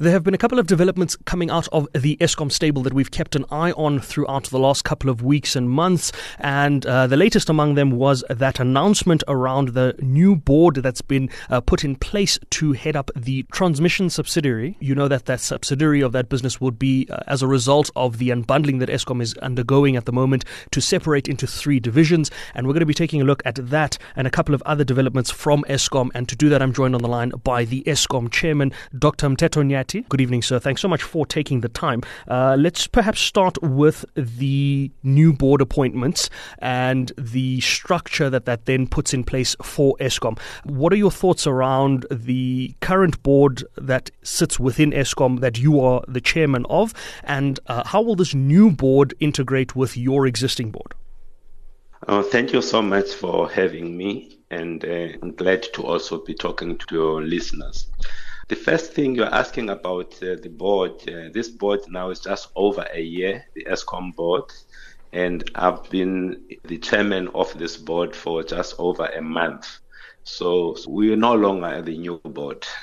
There have been a couple of developments coming out of the Eskom stable that we've kept an eye on throughout the last couple of weeks and months. And uh, the latest among them was that announcement around the new board that's been uh, put in place to head up the transmission subsidiary. You know that that subsidiary of that business would be uh, as a result of the unbundling that Eskom is undergoing at the moment to separate into three divisions. And we're going to be taking a look at that and a couple of other developments from Eskom. And to do that, I'm joined on the line by the Eskom chairman, Dr. Mteto. Good evening, sir. Thanks so much for taking the time. Uh, let's perhaps start with the new board appointments and the structure that that then puts in place for Eskom. What are your thoughts around the current board that sits within Eskom that you are the chairman of, and uh, how will this new board integrate with your existing board? Oh, thank you so much for having me, and uh, I'm glad to also be talking to your listeners. The first thing you're asking about uh, the board, uh, this board now is just over a year, the Eskom board, and I've been the chairman of this board for just over a month. So, so we are no longer the new board.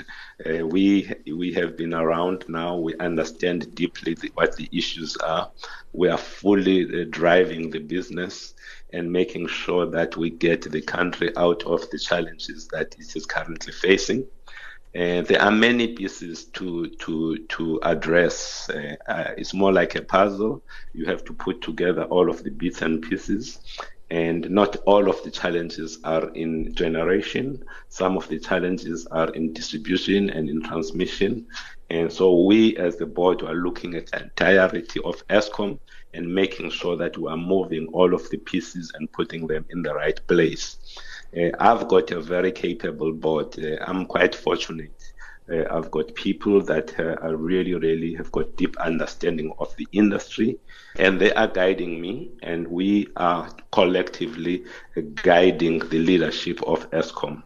Uh, we we have been around now. We understand deeply the, what the issues are. We are fully uh, driving the business and making sure that we get the country out of the challenges that it is currently facing. Uh, there are many pieces to to to address. Uh, uh, it's more like a puzzle. You have to put together all of the bits and pieces, and not all of the challenges are in generation. Some of the challenges are in distribution and in transmission. And so we, as the board, are looking at the entirety of Eskom and making sure that we are moving all of the pieces and putting them in the right place. Uh, I've got a very capable board. Uh, I'm quite fortunate. Uh, I've got people that are really, really have got deep understanding of the industry, and they are guiding me, and we are collectively guiding the leadership of Eskom.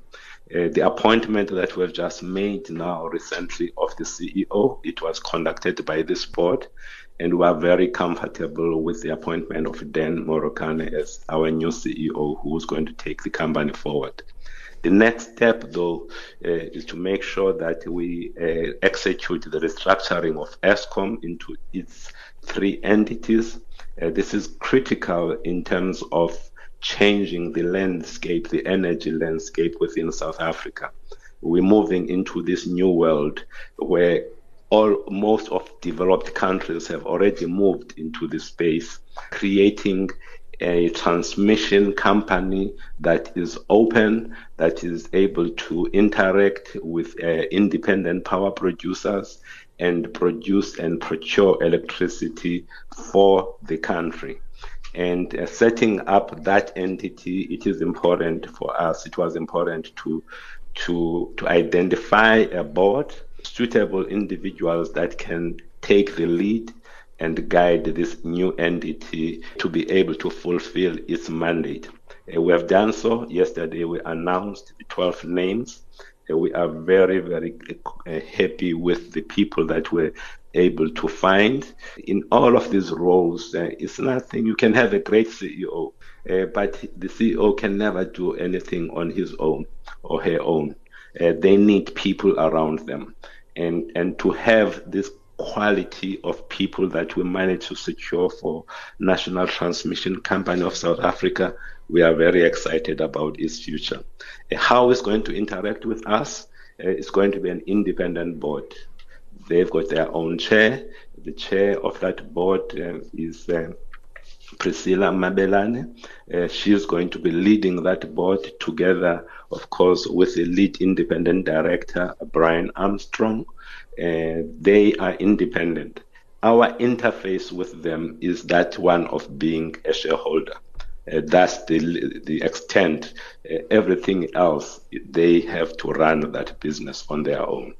Uh, the appointment that we've just made now recently of the CEO, it was conducted by this board, and we are very comfortable with the appointment of Dan Marokane as our new CEO, who is going to take the company forward. The next step, though, uh, is to make sure that we uh, execute the restructuring of Eskom into its three entities. Uh, this is critical in terms of changing the landscape, the energy landscape within South Africa. We're moving into this new world where all most of developed countries have already moved into this space, creating a transmission company that is open, that is able to interact with uh, independent power producers and produce and procure electricity for the country. And uh, setting up that entity, it is important for us. It was important to to to identify a board suitable individuals that can take the lead and guide this new entity to be able to fulfill its mandate. Uh, we have done so. Yesterday, we announced 12 names. Uh, we are very, very uh, happy with the people that we're able to find. In all of these roles, it's nothing. You can have a great CEO, but the CEO can never do anything on his own or her own. Uh, they need people around them. And, and to have this quality of people that we managed to secure for National Transmission Company of South Africa, we are very excited about its future. Uh, how it's going to interact with us, uh, it's going to be an independent board. They've got their own chair. The chair of that board uh, is uh, Priscilla Mabelane. Uh, she is going to be leading that board together, of course, with the lead independent director, Brian Armstrong. Uh, they are independent. Our interface with them is that one of being a shareholder. Uh, that's the the extent. Uh, everything else, they have to run that business on their own.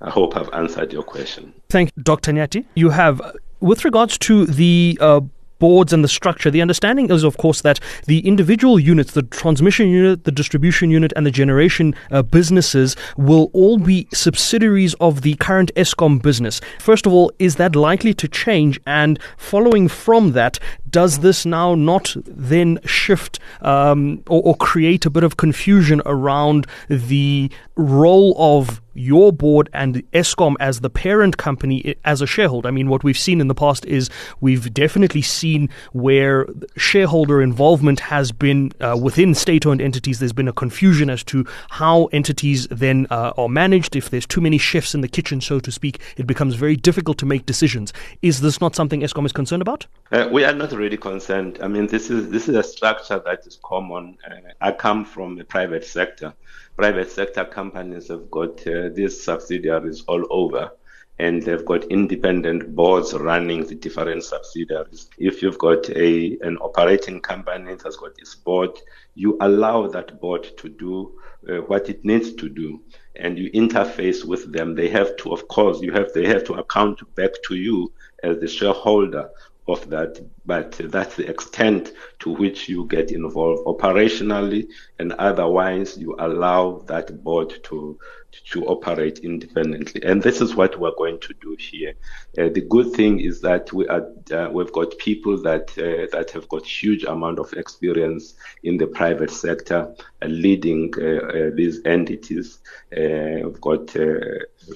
I hope I've answered your question. Thank you, Dr. Nyati. You have, with regards to the uh, boards and the structure, the understanding is, of course, that the individual units, the transmission unit, the distribution unit, and the generation uh, businesses will all be subsidiaries of the current Eskom business. First of all, is that likely to change? And following from that, does this now not then shift um, or, or create a bit of confusion around the role of your board and Eskom as the parent company as a shareholder. I mean, what we've seen in the past is we've definitely seen where shareholder involvement has been uh, within state owned entities. There's been a confusion as to how entities then uh, are managed. If there's too many chefs in the kitchen, so to speak, it becomes very difficult to make decisions. Is this not something Eskom is concerned about? Uh, we are not really concerned. I mean, this is this is a structure that is common. Uh, I come from the private sector private sector companies have got uh, these subsidiaries all over and they've got independent boards running the different subsidiaries. If you've got a an operating company that's got its board, you allow that board to do uh, what it needs to do, and you interface with them. They have to, of course, you have they have to account back to you as the shareholder of that, but that's the extent to which you get involved operationally, and otherwise you allow that board to to operate independently. And this is what we're going to do here. Uh, the good thing is that we are uh, we've got people that uh, that have got huge amount of experience in the private sector, uh, leading uh, uh, these entities. we've got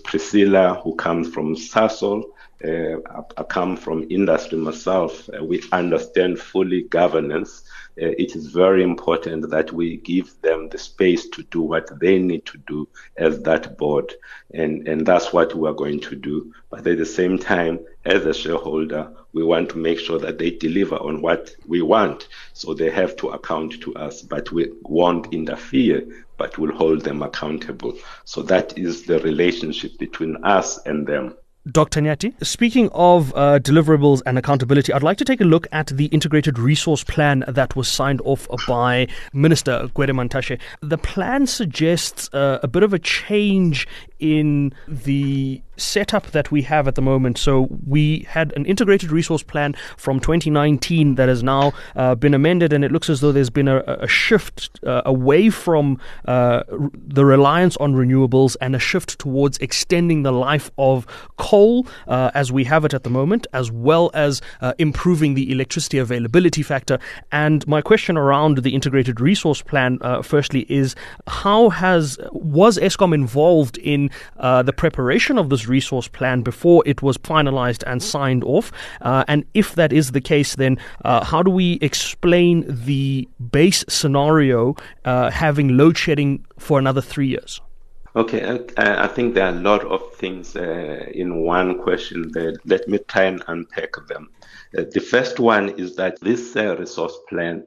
Priscilla who comes from Sasol uh, I come from industry myself. Uh, we understand fully governance. Uh, it is very important that we give them the space to do what they need to do as that board. And, and that's what we are going to do. But at the same time, as a shareholder, we want to make sure that they deliver on what we want. So they have to account to us, but we won't interfere, but we'll hold them accountable. So that is the relationship between us and them. Dr. Nyati, speaking of uh, deliverables and accountability, I'd like to take a look at the integrated resource plan that was signed off by Minister Gwede Mantashe. The plan suggests uh, a bit of a change in the setup that we have at the moment. So we had an integrated resource plan from 2019 that has now uh, been amended, and it looks as though there's been a, a shift uh, away from uh, the reliance on renewables and a shift towards extending the life of coal uh, as we have it at the moment, as well as uh, improving the electricity availability factor. And my question around the integrated resource plan, uh, firstly, is how has was Eskom involved in the preparation of this resource plan before it was finalized and signed off? Uh, and if that is the case, then uh, how do we explain the base scenario uh, having load shedding for another three years? Okay, I, I, think there are a lot of things uh, in one question there. Let me try and unpack them. Uh, the first one is that this uh, resource plan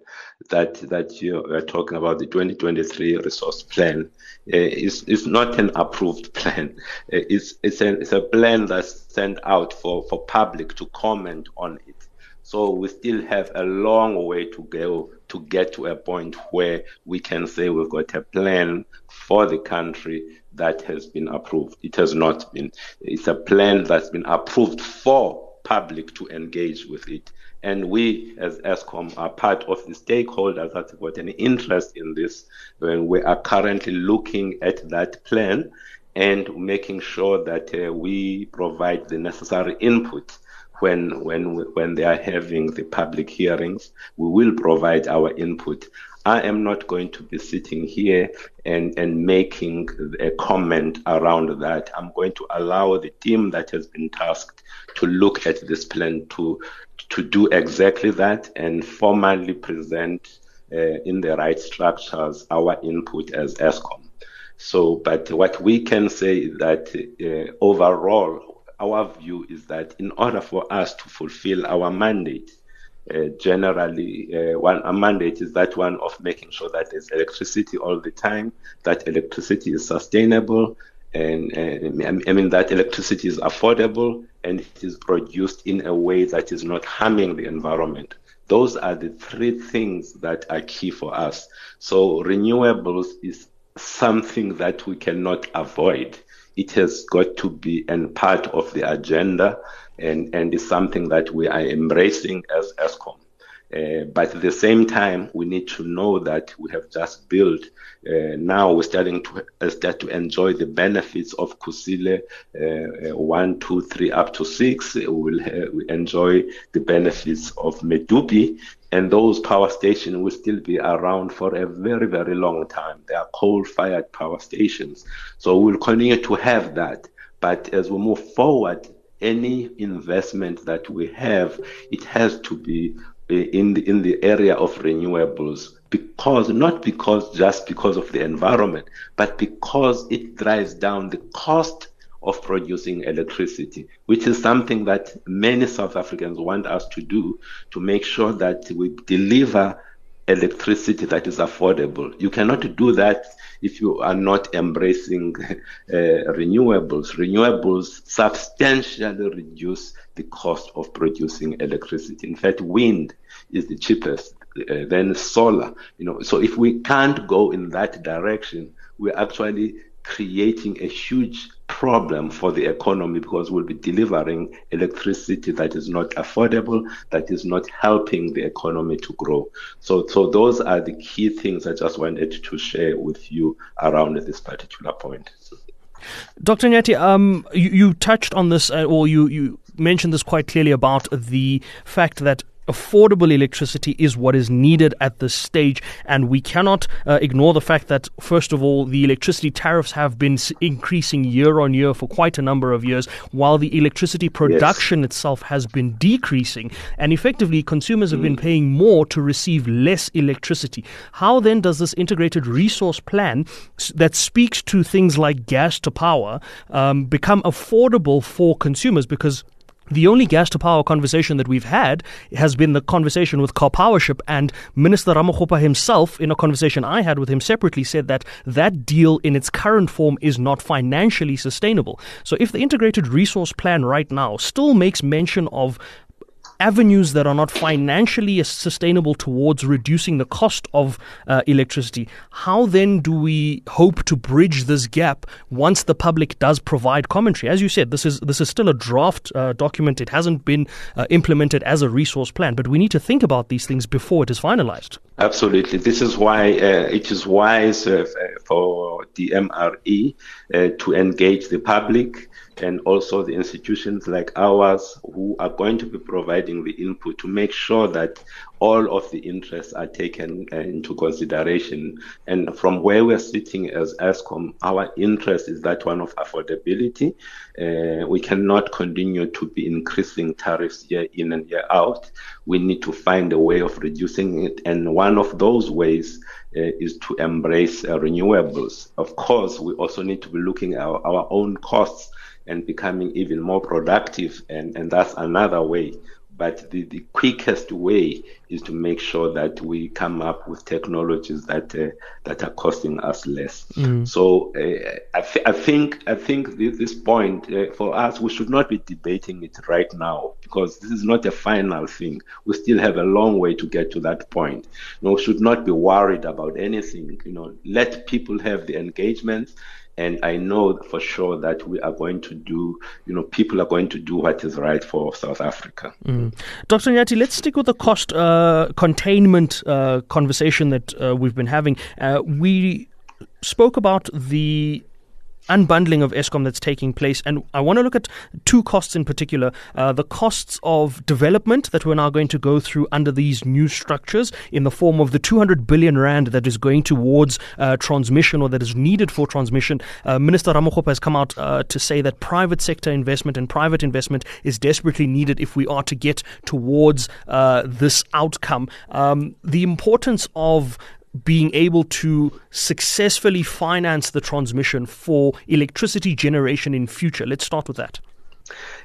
that that you are talking about, the 2023 resource plan, uh, is is not an approved plan. Uh, it's it's a it's a plan that's sent out for for public to comment on it. So we still have a long way to go to get to a point where we can say we've got a plan for the country that has been approved. It has not been. It's a plan that's been approved for public to engage with it. And we, as Eskom, are part of the stakeholders that have got an interest in this. When we are currently looking at that plan and making sure that uh, we provide the necessary input when when when they are having the public hearings. We will provide our input. I am not going to be sitting here and, and making a comment around that. I'm going to allow the team that has been tasked to look at this plan to to do exactly that and formally present uh, in the right structures our input as Eskom. So, but what we can say is that uh, overall, our view is that in order for us to fulfill our mandate, uh, generally, uh, one a mandate is that one of making sure that there's electricity all the time, that electricity is sustainable, and uh, I mean that electricity is affordable and it is produced in a way that is not harming the environment. Those are the three things that are key for us. So renewables is something that we cannot avoid. It has got to be and part of the agenda and, and is something that we are embracing as Eskom. Uh, but at the same time, we need to know that we have just built. Uh, now we're starting to uh, start to enjoy the benefits of Kusile uh, uh, one, two, three, up to six. We will we enjoy the benefits of Medupi, and those power stations will still be around for a very, very long time. They are coal-fired power stations, so we'll continue to have that. But as we move forward, any investment that we have, it has to be in the, in the area of renewables because not because just because of the environment, but because it drives down the cost of producing electricity, which is something that many South Africans want us to do to make sure that we deliver electricity that is affordable. You cannot do that if you are not embracing uh, renewables. Renewables substantially reduce the cost of producing electricity. In fact, wind is the cheapest, uh, then solar. You know, so if we can't go in that direction, we're actually creating a huge problem for the economy because we'll be delivering electricity that is not affordable, that is not helping the economy to grow. So, so those are the key things I just wanted to share with you around this particular point. Dr. Nyati, um, you, you, touched on this, uh, or you, you mentioned this quite clearly about the fact that affordable electricity is what is needed at this stage. And we cannot uh, ignore the fact that, first of all, the electricity tariffs have been increasing year on year for quite a number of years, while the electricity production yes. itself has been decreasing. And effectively, consumers have mm. been paying more to receive less electricity. How then does this integrated resource plan that speaks to things like gas to power um, become affordable for consumers? Because the only gas to power conversation that we've had has been the conversation with Karpowership and Minister Ramokgopa himself in a conversation I had with him separately said that that deal in its current form is not financially sustainable. So if the integrated resource plan right now still makes mention of avenues that are not financially sustainable towards reducing the cost of uh, electricity, how then do we hope to bridge this gap once the public does provide commentary? As you said, this is this is still a draft uh, document; it hasn't been uh, implemented as a resource plan, but we need to think about these things before it is finalized. Absolutely, this is why uh, it is wise uh, for the MRE uh, to engage the public and also the institutions like ours who are going to be providing the input to make sure that all of the interests are taken uh, into consideration. And from where we're sitting as Eskom, our interest is that one of affordability. Uh, we cannot continue to be increasing tariffs year in and year out. We need to find a way of reducing it. And one of those ways is to embrace uh, renewables. Of course, we also need to be looking at our, our own costs and becoming even more productive. And, and that's another way. But the, the quickest way is to make sure that we come up with technologies that uh, that are costing us less. Mm. So uh, I, th- I, think I think this, this point uh, for us we should not be debating it right now because this is not a final thing. We still have a long way to get to that point. You know, we should not be worried about anything. You know, let people have the engagement and I know for sure that we are going to do, you know, people are going to do what is right for South Africa. Mm. Dr. Nyati, let's stick with the cost uh, containment uh, conversation that uh, we've been having. Uh, we spoke about the unbundling of Eskom that's taking place. And I want to look at two costs in particular uh, the costs of development that we're now going to go through under these new structures in the form of the 200 billion rand that is going towards uh, transmission or that is needed for transmission. Uh, Minister Ramokgopa has come out uh, to say that private sector investment and private investment is desperately needed if we are to get towards uh, this outcome. Um, the importance of being able to successfully finance the transmission for electricity generation in future? Let's start with that.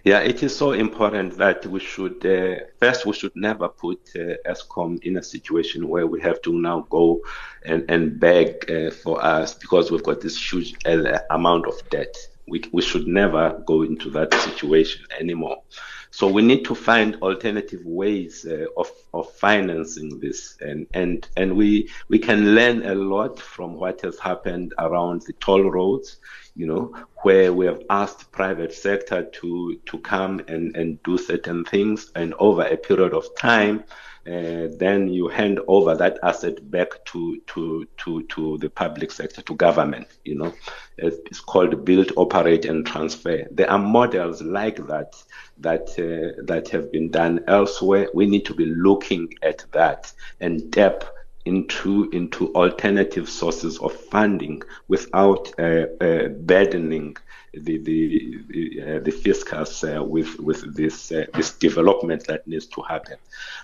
Yeah, it is so important that we should uh, first we should never put uh, Eskom in a situation where we have to now go and, and beg uh, for us because we've got this huge uh, amount of debt. We, we should never go into that situation anymore. So we need to find alternative ways uh, of, of financing this, and, and and we we can learn a lot from what has happened around the toll roads you know, where we have asked private sector to to come and, and do certain things, and over a period of time, uh, then you hand over that asset back to to to to the public sector, to government. You know, it's called build, operate, and transfer. There are models like that that uh, that have been done elsewhere. We need to be looking at that and tap into into alternative sources of funding without uh, uh, burdening the the uh, the fiscus uh, with with this uh, this development that needs to happen.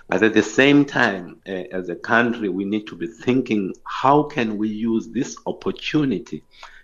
But at the same time, as a country, we need to be thinking how can we use this opportunity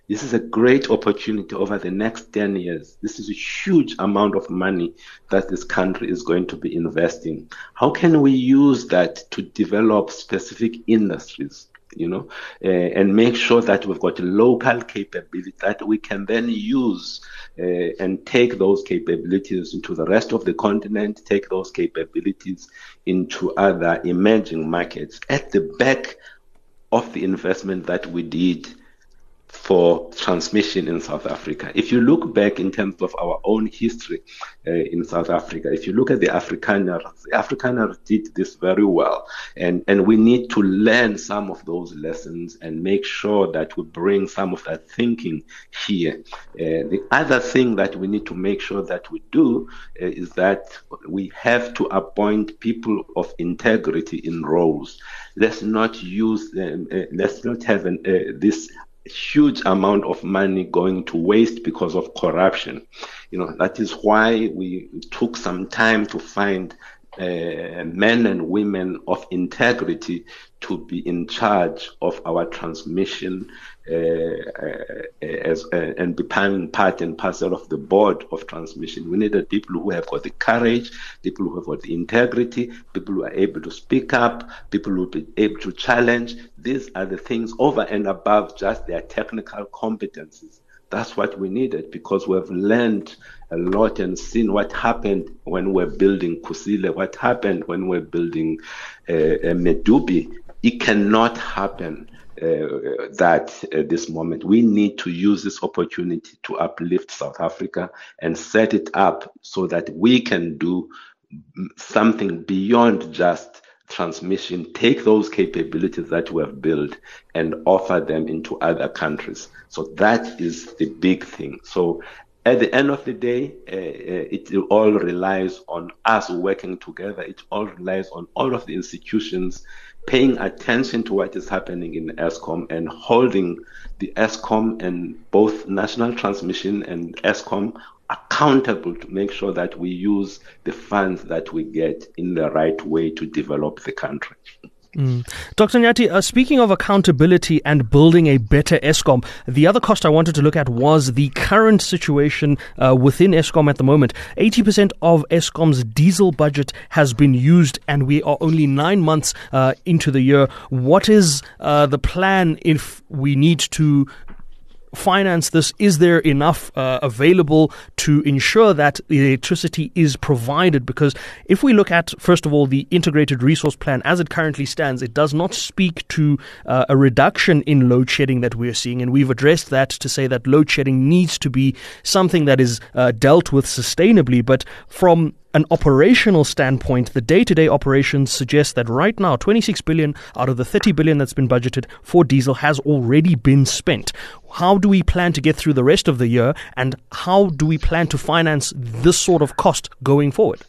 this is a great opportunity over the next 10 years. This is a huge amount of money that this country is going to be investing. How can we use that to develop specific industries? You know, uh, and make sure that we've got local capability that we can then use uh, and take those capabilities into the rest of the continent, take those capabilities into other emerging markets at the back of the investment that we did for transmission in South Africa. If you look back in terms of our own history uh, in South Africa, if you look at the Afrikaners, the Afrikaners did this very well. And, and we need to learn some of those lessons and make sure that we bring some of that thinking here. Uh, the other thing that we need to make sure that we do uh, is that we have to appoint people of integrity in roles. Let's not use them, uh, let's not have an, uh, this huge amount of money going to waste because of corruption. You know, that is why we took some time to find uh, men and women of integrity to be in charge of our transmission uh, uh, as, uh, and becoming part and parcel of the board of transmission. We needed people who have got the courage, people who have got the integrity, people who are able to speak up, people who be able to challenge. These are the things over and above just their technical competencies. That's what we needed because we have learned a lot and seen what happened when we're building Kusile, what happened when we're building uh, uh Medupi. It cannot happen uh, that at this moment we need to use this opportunity to uplift South Africa and set it up so that we can do something beyond just transmission, take those capabilities that we have built and offer them into other countries. So that is the big thing. So at the end of the day, uh, uh it all relies on us working together. It all relies on all of the institutions paying attention to what is happening in Eskom and holding the Eskom and both national transmission and Eskom accountable to make sure that we use the funds that we get in the right way to develop the country. Mm. Dr. Nyati, uh, speaking of accountability and building a better Eskom, the other cost I wanted to look at was the current situation uh, within Eskom at the moment. 80% of Eskom's diesel budget has been used, and we are only nine months uh, into the year. What is uh, the plan if we need to finance this? Is there enough uh, available to ensure that electricity is provided? Because if we look at, first of all, the integrated resource plan as it currently stands, it does not speak to uh, a reduction in load shedding that we're seeing. And we've addressed that to say that load shedding needs to be something that is uh, dealt with sustainably. But from an operational standpoint, the day-to-day operations suggest that right now 26 billion out of the 30 billion that's been budgeted for diesel has already been spent. How do we plan to get through the rest of the year and how do we plan to finance this sort of cost going forward?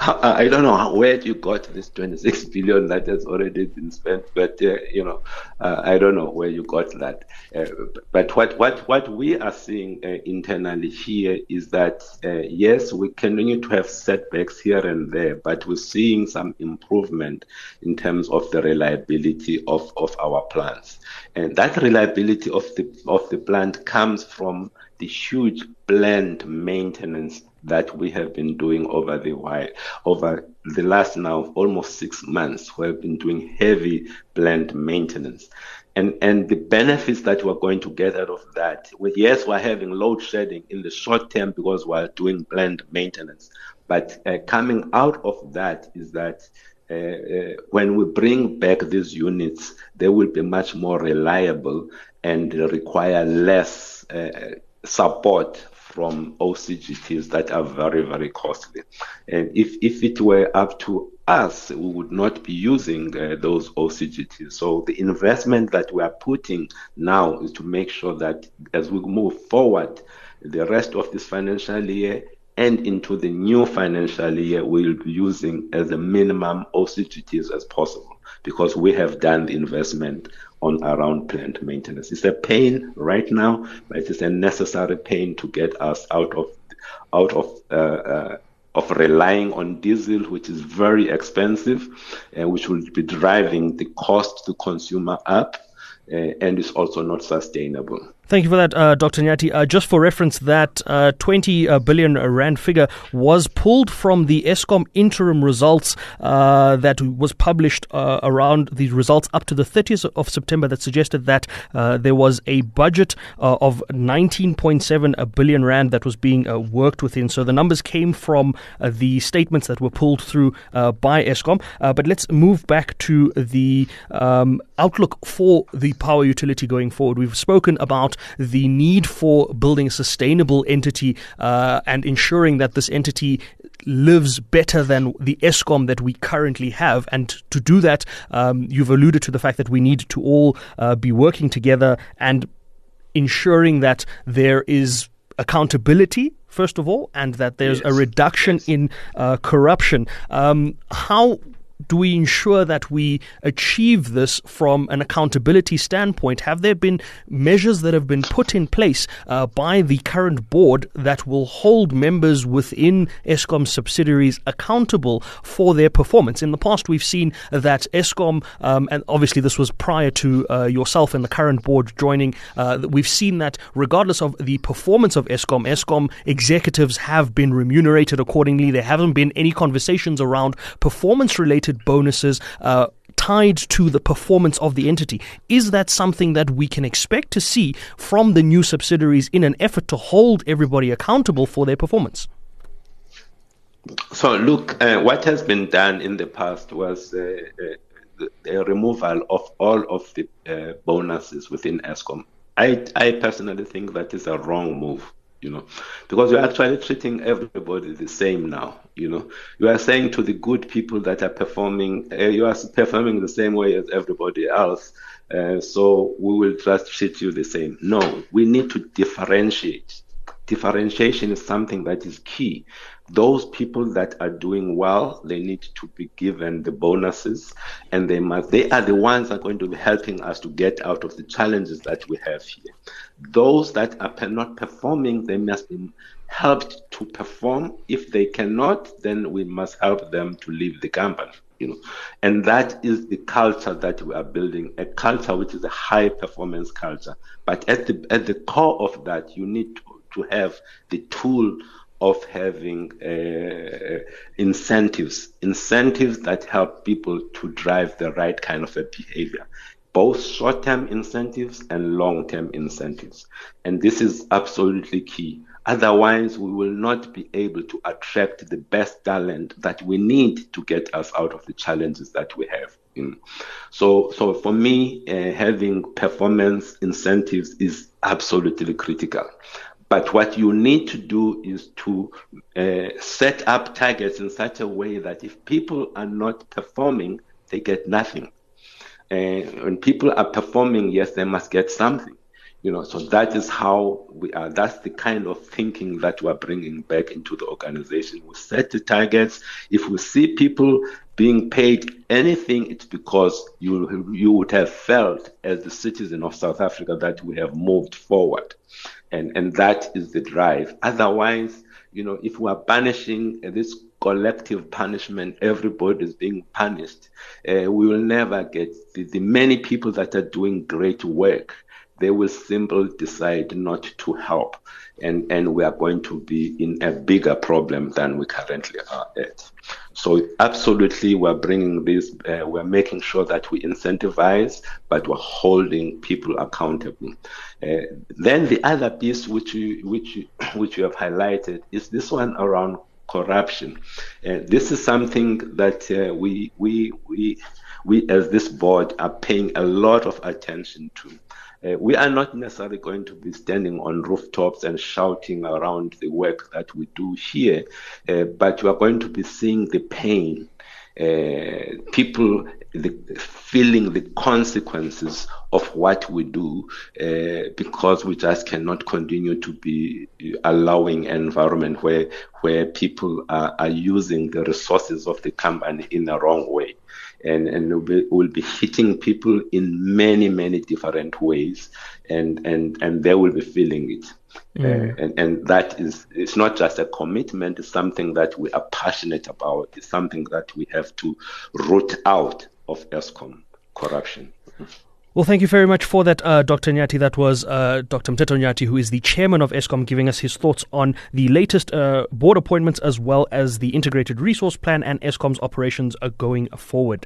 I don't know where you got this 26 billion that has already been spent, but uh, you know, uh, I don't know where you got that. Uh, but what what what we are seeing uh, internally here is that uh, yes, we continue to have setbacks here and there, but we're seeing some improvement in terms of the reliability of of our plants, and that reliability of the of the plant comes from the huge plant maintenance that we have been doing over the while, over the last now almost six months. We have been doing heavy plant maintenance. And, and the benefits that we're going to get out of that, yes, we're having load shedding in the short term because we're doing plant maintenance. But uh, coming out of that is that uh, uh, when we bring back these units, they will be much more reliable and require less uh, support from OCGTs that are very, very costly. And if, if it were up to us, we would not be using uh, those OCGTs. So the investment that we are putting now is to make sure that as we move forward, the rest of this financial year and into the new financial year, we'll be using as a minimum OCGTs as possible because we have done the investment on around plant maintenance. It's a pain right now, but it is a necessary pain to get us out of out of uh, uh, of relying on diesel, which is very expensive, and which will be driving the cost to consumer up, uh, and is also not sustainable. Thank you for that, uh, Dr. Nyati. Uh, just for reference, that uh, 20 uh, rand figure was pulled from the Eskom interim results uh, that was published uh, around the results up to the 30th of September that suggested that there was a budget of 19.7 billion rand that was being worked within. So the numbers came from the statements that were pulled through by Eskom. but let's move back to the um, outlook for the power utility going forward. We've spoken about the need for building a sustainable entity uh, and ensuring that this entity lives better than the Eskom that we currently have. And to do that, um, you've alluded to the fact that we need to all uh, be working together and ensuring that there is accountability first of all, and that there's yes. a reduction yes. in uh, corruption. Um, how do we ensure that we achieve this from an accountability standpoint? Have there been measures that have been put in place uh, by the current board that will hold members within Eskom subsidiaries accountable for their performance? In the past, we've seen that Eskom, um, and obviously this was prior to uh, yourself and the current board joining, uh, we've seen that regardless of the performance of Eskom, Eskom executives have been remunerated accordingly. There haven't been any conversations around performance related related bonuses uh, tied to the performance of the entity. Is that something that we can expect to see from the new subsidiaries in an effort to hold everybody accountable for their performance? So, look, uh, what has been done in the past was uh, uh, the removal of all of the uh, bonuses within Eskom. I, I personally think that is a wrong move you know, because you're actually treating everybody the same now. You know, you are saying to the good people that are performing, uh, you are performing the same way as everybody else. Uh, so we will just treat you the same. No, we need to differentiate. Differentiation is something that is key those people that are doing well they need to be given the bonuses and they must they are the ones that are going to be helping us to get out of the challenges that we have here. Those that are not performing they must be helped to perform. If they cannot then we must help them to leave the company you know. And that is the culture that we are building a culture which is a high performance culture. But at the at the core of that you need to, to have the tool of having uh, incentives, incentives that help people to drive the right kind of a behavior, both short-term incentives and long-term incentives. And this is absolutely key. Otherwise, we will not be able to attract the best talent that we need to get us out of the challenges that we have. So, so for me, uh, having performance incentives is absolutely critical. But what you need to do is to uh, set up targets in such a way that if people are not performing, they get nothing. And when people are performing, yes, they must get something. You know, so that is how we are. That's the kind of thinking that we're bringing back into the organization. We set the targets. If we see people being paid anything, it's because you you would have felt as the citizen of South Africa that we have moved forward and and that is the drive. Otherwise, you know, if we are punishing uh, this collective punishment, everybody is being punished. Uh, we will never get the, the many people that are doing great work. They will simply decide not to help, and and we are going to be in a bigger problem than we currently are at. So absolutely, we're bringing this. Uh, we're making sure that we incentivize, but we're holding people accountable. Uh, then the other piece, which you, which you, which you have highlighted, is this one around corruption. Uh, this is something that uh, we we we we as this board are paying a lot of attention to. Uh, we are not necessarily going to be standing on rooftops and shouting around the work that we do here, uh, but you are going to be seeing the pain uh, people the, feeling the consequences of what we do uh, because we just cannot continue to be allowing an environment where where people are, are using the resources of the company in the wrong way and and will be, will be hitting people in many many different ways and and and they will be feeling it mm. uh, and and that is it's not just a commitment it's something that we are passionate about it's something that we have to root out of Eskom corruption well, thank you very much for that, uh, Dr. Nyati. That was uh, Dr. Mteto Nyati, who is the chairman of Eskom, giving us his thoughts on the latest uh, board appointments as well as the integrated resource plan and Eskom's operations are going forward.